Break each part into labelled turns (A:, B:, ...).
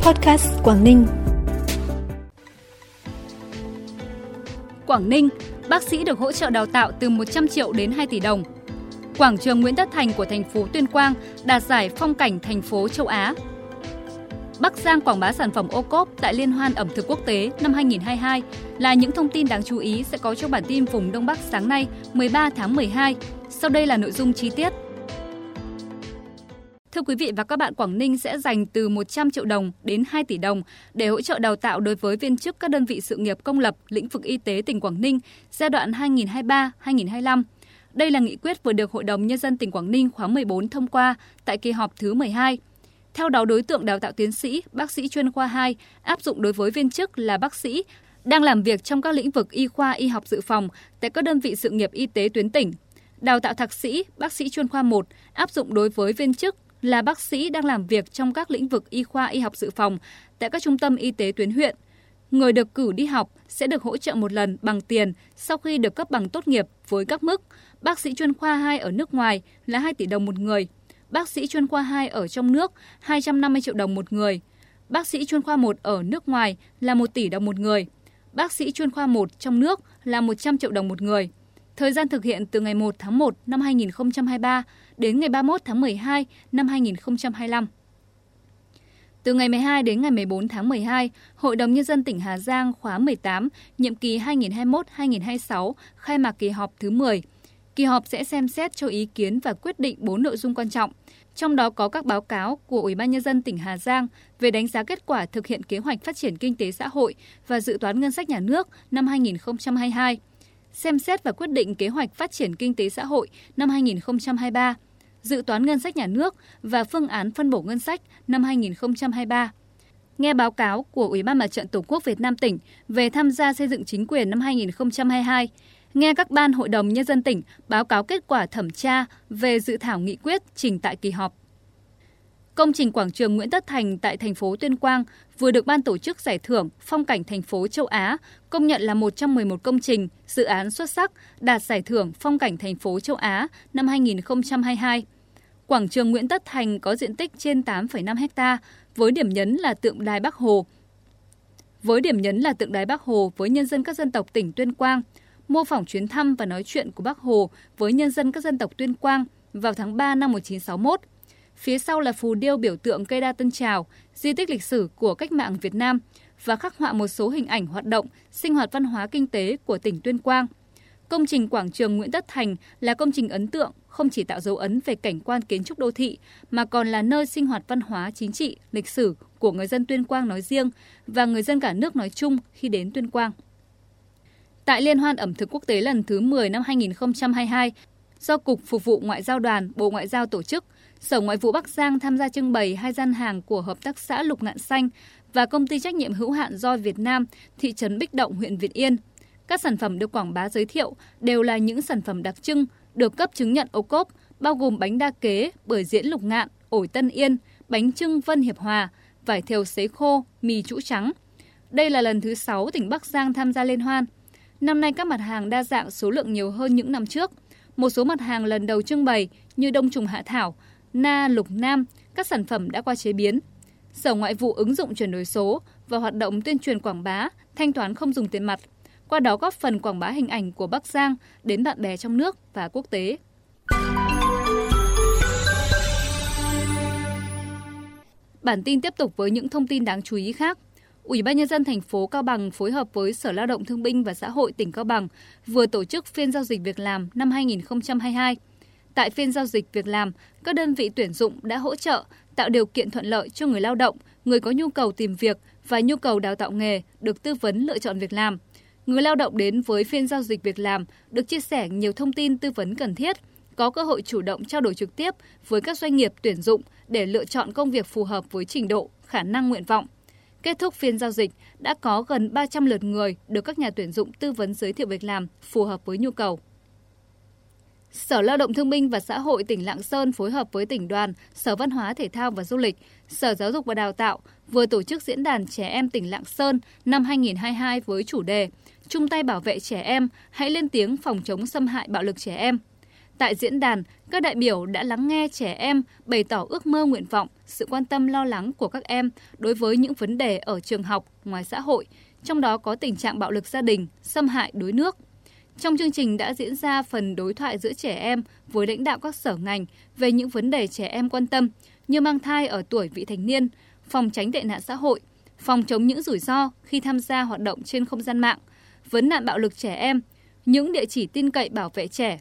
A: Podcast Quảng Ninh.
B: Quảng Ninh, bác sĩ được hỗ trợ đào tạo từ 100 triệu đến 2 tỷ đồng. Quảng trường Nguyễn Tất Thành của thành phố Tuyên Quang đạt giải phong cảnh thành phố châu Á. Bắc Giang quảng bá sản phẩm ô cốp tại Liên hoan ẩm thực quốc tế năm 2022 là những thông tin đáng chú ý sẽ có trong bản tin vùng Đông Bắc sáng nay 13 tháng 12. Sau đây là nội dung chi tiết. Thưa quý vị và các bạn, Quảng Ninh sẽ dành từ 100 triệu đồng đến 2 tỷ đồng để hỗ trợ đào tạo đối với viên chức các đơn vị sự nghiệp công lập lĩnh vực y tế tỉnh Quảng Ninh giai đoạn 2023-2025. Đây là nghị quyết vừa được Hội đồng Nhân dân tỉnh Quảng Ninh khóa 14 thông qua tại kỳ họp thứ 12. Theo đó, đối tượng đào tạo tiến sĩ, bác sĩ chuyên khoa 2 áp dụng đối với viên chức là bác sĩ đang làm việc trong các lĩnh vực y khoa y học dự phòng tại các đơn vị sự nghiệp y tế tuyến tỉnh. Đào tạo thạc sĩ, bác sĩ chuyên khoa 1 áp dụng đối với viên chức là bác sĩ đang làm việc trong các lĩnh vực y khoa y học dự phòng tại các trung tâm y tế tuyến huyện. Người được cử đi học sẽ được hỗ trợ một lần bằng tiền sau khi được cấp bằng tốt nghiệp với các mức bác sĩ chuyên khoa 2 ở nước ngoài là 2 tỷ đồng một người, bác sĩ chuyên khoa 2 ở trong nước 250 triệu đồng một người, bác sĩ chuyên khoa 1 ở nước ngoài là 1 tỷ đồng một người, bác sĩ chuyên khoa 1 trong nước là 100 triệu đồng một người. Thời gian thực hiện từ ngày 1 tháng 1 năm 2023 đến ngày 31 tháng 12 năm 2025. Từ ngày 12 đến ngày 14 tháng 12, Hội đồng Nhân dân tỉnh Hà Giang khóa 18, nhiệm kỳ 2021-2026, khai mạc kỳ họp thứ 10. Kỳ họp sẽ xem xét cho ý kiến và quyết định 4 nội dung quan trọng, trong đó có các báo cáo của Ủy ban Nhân dân tỉnh Hà Giang về đánh giá kết quả thực hiện kế hoạch phát triển kinh tế xã hội và dự toán ngân sách nhà nước năm 2022, xem xét và quyết định kế hoạch phát triển kinh tế xã hội năm 2023, dự toán ngân sách nhà nước và phương án phân bổ ngân sách năm 2023. Nghe báo cáo của Ủy ban Mặt trận Tổ quốc Việt Nam tỉnh về tham gia xây dựng chính quyền năm 2022, nghe các ban hội đồng nhân dân tỉnh báo cáo kết quả thẩm tra về dự thảo nghị quyết trình tại kỳ họp. Công trình quảng trường Nguyễn Tất Thành tại thành phố Tuyên Quang vừa được ban tổ chức giải thưởng Phong cảnh thành phố châu Á công nhận là một trong 11 công trình dự án xuất sắc đạt giải thưởng Phong cảnh thành phố châu Á năm 2022. Quảng trường Nguyễn Tất Thành có diện tích trên 8,5 ha với điểm nhấn là tượng đài Bắc Hồ. Với điểm nhấn là tượng đài Bắc Hồ với nhân dân các dân tộc tỉnh Tuyên Quang, mô phỏng chuyến thăm và nói chuyện của Bắc Hồ với nhân dân các dân tộc Tuyên Quang vào tháng 3 năm 1961 Phía sau là phù điêu biểu tượng cây đa Tân Trào, di tích lịch sử của cách mạng Việt Nam và khắc họa một số hình ảnh hoạt động, sinh hoạt văn hóa kinh tế của tỉnh Tuyên Quang. Công trình quảng trường Nguyễn Tất Thành là công trình ấn tượng, không chỉ tạo dấu ấn về cảnh quan kiến trúc đô thị, mà còn là nơi sinh hoạt văn hóa chính trị, lịch sử của người dân Tuyên Quang nói riêng và người dân cả nước nói chung khi đến Tuyên Quang. Tại Liên hoan ẩm thực quốc tế lần thứ 10 năm 2022, do Cục Phục vụ Ngoại giao đoàn Bộ Ngoại giao tổ chức – Sở Ngoại vụ Bắc Giang tham gia trưng bày hai gian hàng của Hợp tác xã Lục Ngạn Xanh và Công ty trách nhiệm hữu hạn Doi Việt Nam, thị trấn Bích Động, huyện Việt Yên. Các sản phẩm được quảng bá giới thiệu đều là những sản phẩm đặc trưng, được cấp chứng nhận ô cốp, bao gồm bánh đa kế, bưởi diễn Lục Ngạn, ổi Tân Yên, bánh trưng Vân Hiệp Hòa, vải thều sấy khô, mì trũ trắng. Đây là lần thứ 6 tỉnh Bắc Giang tham gia liên hoan. Năm nay các mặt hàng đa dạng số lượng nhiều hơn những năm trước. Một số mặt hàng lần đầu trưng bày như đông trùng hạ thảo, na, lục nam, các sản phẩm đã qua chế biến. Sở Ngoại vụ ứng dụng chuyển đổi số và hoạt động tuyên truyền quảng bá, thanh toán không dùng tiền mặt, qua đó góp phần quảng bá hình ảnh của Bắc Giang đến bạn bè trong nước và quốc tế. Bản tin tiếp tục với những thông tin đáng chú ý khác. Ủy ban nhân dân thành phố Cao Bằng phối hợp với Sở Lao động Thương binh và Xã hội tỉnh Cao Bằng vừa tổ chức phiên giao dịch việc làm năm 2022. Tại phiên giao dịch việc làm, các đơn vị tuyển dụng đã hỗ trợ tạo điều kiện thuận lợi cho người lao động, người có nhu cầu tìm việc và nhu cầu đào tạo nghề được tư vấn lựa chọn việc làm. Người lao động đến với phiên giao dịch việc làm được chia sẻ nhiều thông tin tư vấn cần thiết, có cơ hội chủ động trao đổi trực tiếp với các doanh nghiệp tuyển dụng để lựa chọn công việc phù hợp với trình độ, khả năng nguyện vọng. Kết thúc phiên giao dịch, đã có gần 300 lượt người được các nhà tuyển dụng tư vấn giới thiệu việc làm phù hợp với nhu cầu. Sở Lao động Thương binh và Xã hội tỉnh Lạng Sơn phối hợp với tỉnh đoàn, Sở Văn hóa Thể thao và Du lịch, Sở Giáo dục và Đào tạo vừa tổ chức diễn đàn trẻ em tỉnh Lạng Sơn năm 2022 với chủ đề Chung tay bảo vệ trẻ em, hãy lên tiếng phòng chống xâm hại bạo lực trẻ em. Tại diễn đàn, các đại biểu đã lắng nghe trẻ em bày tỏ ước mơ nguyện vọng, sự quan tâm lo lắng của các em đối với những vấn đề ở trường học, ngoài xã hội, trong đó có tình trạng bạo lực gia đình, xâm hại đuối nước. Trong chương trình đã diễn ra phần đối thoại giữa trẻ em với lãnh đạo các sở ngành về những vấn đề trẻ em quan tâm như mang thai ở tuổi vị thành niên, phòng tránh tệ nạn xã hội, phòng chống những rủi ro khi tham gia hoạt động trên không gian mạng, vấn nạn bạo lực trẻ em, những địa chỉ tin cậy bảo vệ trẻ.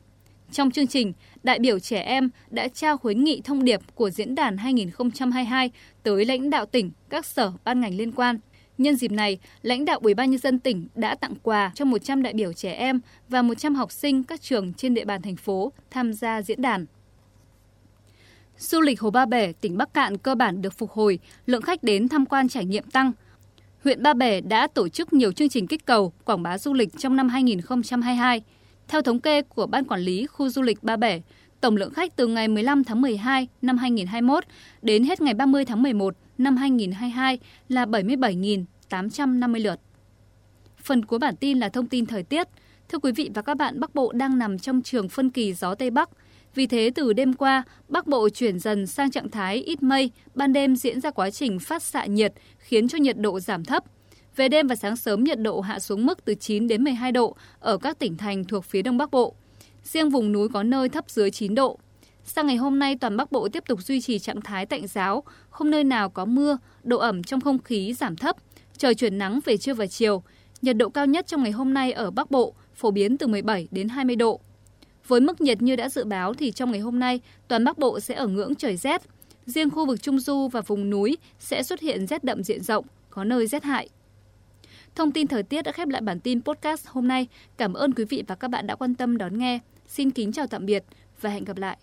B: Trong chương trình, đại biểu trẻ em đã trao khuyến nghị thông điệp của diễn đàn 2022 tới lãnh đạo tỉnh, các sở ban ngành liên quan. Nhân dịp này, lãnh đạo Ủy ban nhân dân tỉnh đã tặng quà cho 100 đại biểu trẻ em và 100 học sinh các trường trên địa bàn thành phố tham gia diễn đàn. Du lịch Hồ Ba Bể, tỉnh Bắc Cạn cơ bản được phục hồi, lượng khách đến tham quan trải nghiệm tăng. Huyện Ba Bể đã tổ chức nhiều chương trình kích cầu, quảng bá du lịch trong năm 2022. Theo thống kê của Ban Quản lý Khu Du lịch Ba Bể, tổng lượng khách từ ngày 15 tháng 12 năm 2021 đến hết ngày 30 tháng 11 năm 2022 là 77.850 lượt. Phần cuối bản tin là thông tin thời tiết. Thưa quý vị và các bạn, Bắc Bộ đang nằm trong trường phân kỳ gió Tây Bắc. Vì thế, từ đêm qua, Bắc Bộ chuyển dần sang trạng thái ít mây, ban đêm diễn ra quá trình phát xạ nhiệt, khiến cho nhiệt độ giảm thấp. Về đêm và sáng sớm, nhiệt độ hạ xuống mức từ 9 đến 12 độ ở các tỉnh thành thuộc phía Đông Bắc Bộ. Riêng vùng núi có nơi thấp dưới 9 độ. Sang ngày hôm nay, toàn Bắc Bộ tiếp tục duy trì trạng thái tạnh giáo, không nơi nào có mưa, độ ẩm trong không khí giảm thấp, trời chuyển nắng về trưa và chiều. Nhiệt độ cao nhất trong ngày hôm nay ở Bắc Bộ phổ biến từ 17 đến 20 độ. Với mức nhiệt như đã dự báo thì trong ngày hôm nay, toàn Bắc Bộ sẽ ở ngưỡng trời rét. Riêng khu vực Trung Du và vùng núi sẽ xuất hiện rét đậm diện rộng, có nơi rét hại. Thông tin thời tiết đã khép lại bản tin podcast hôm nay. Cảm ơn quý vị và các bạn đã quan tâm đón nghe. Xin kính chào tạm biệt và hẹn gặp lại.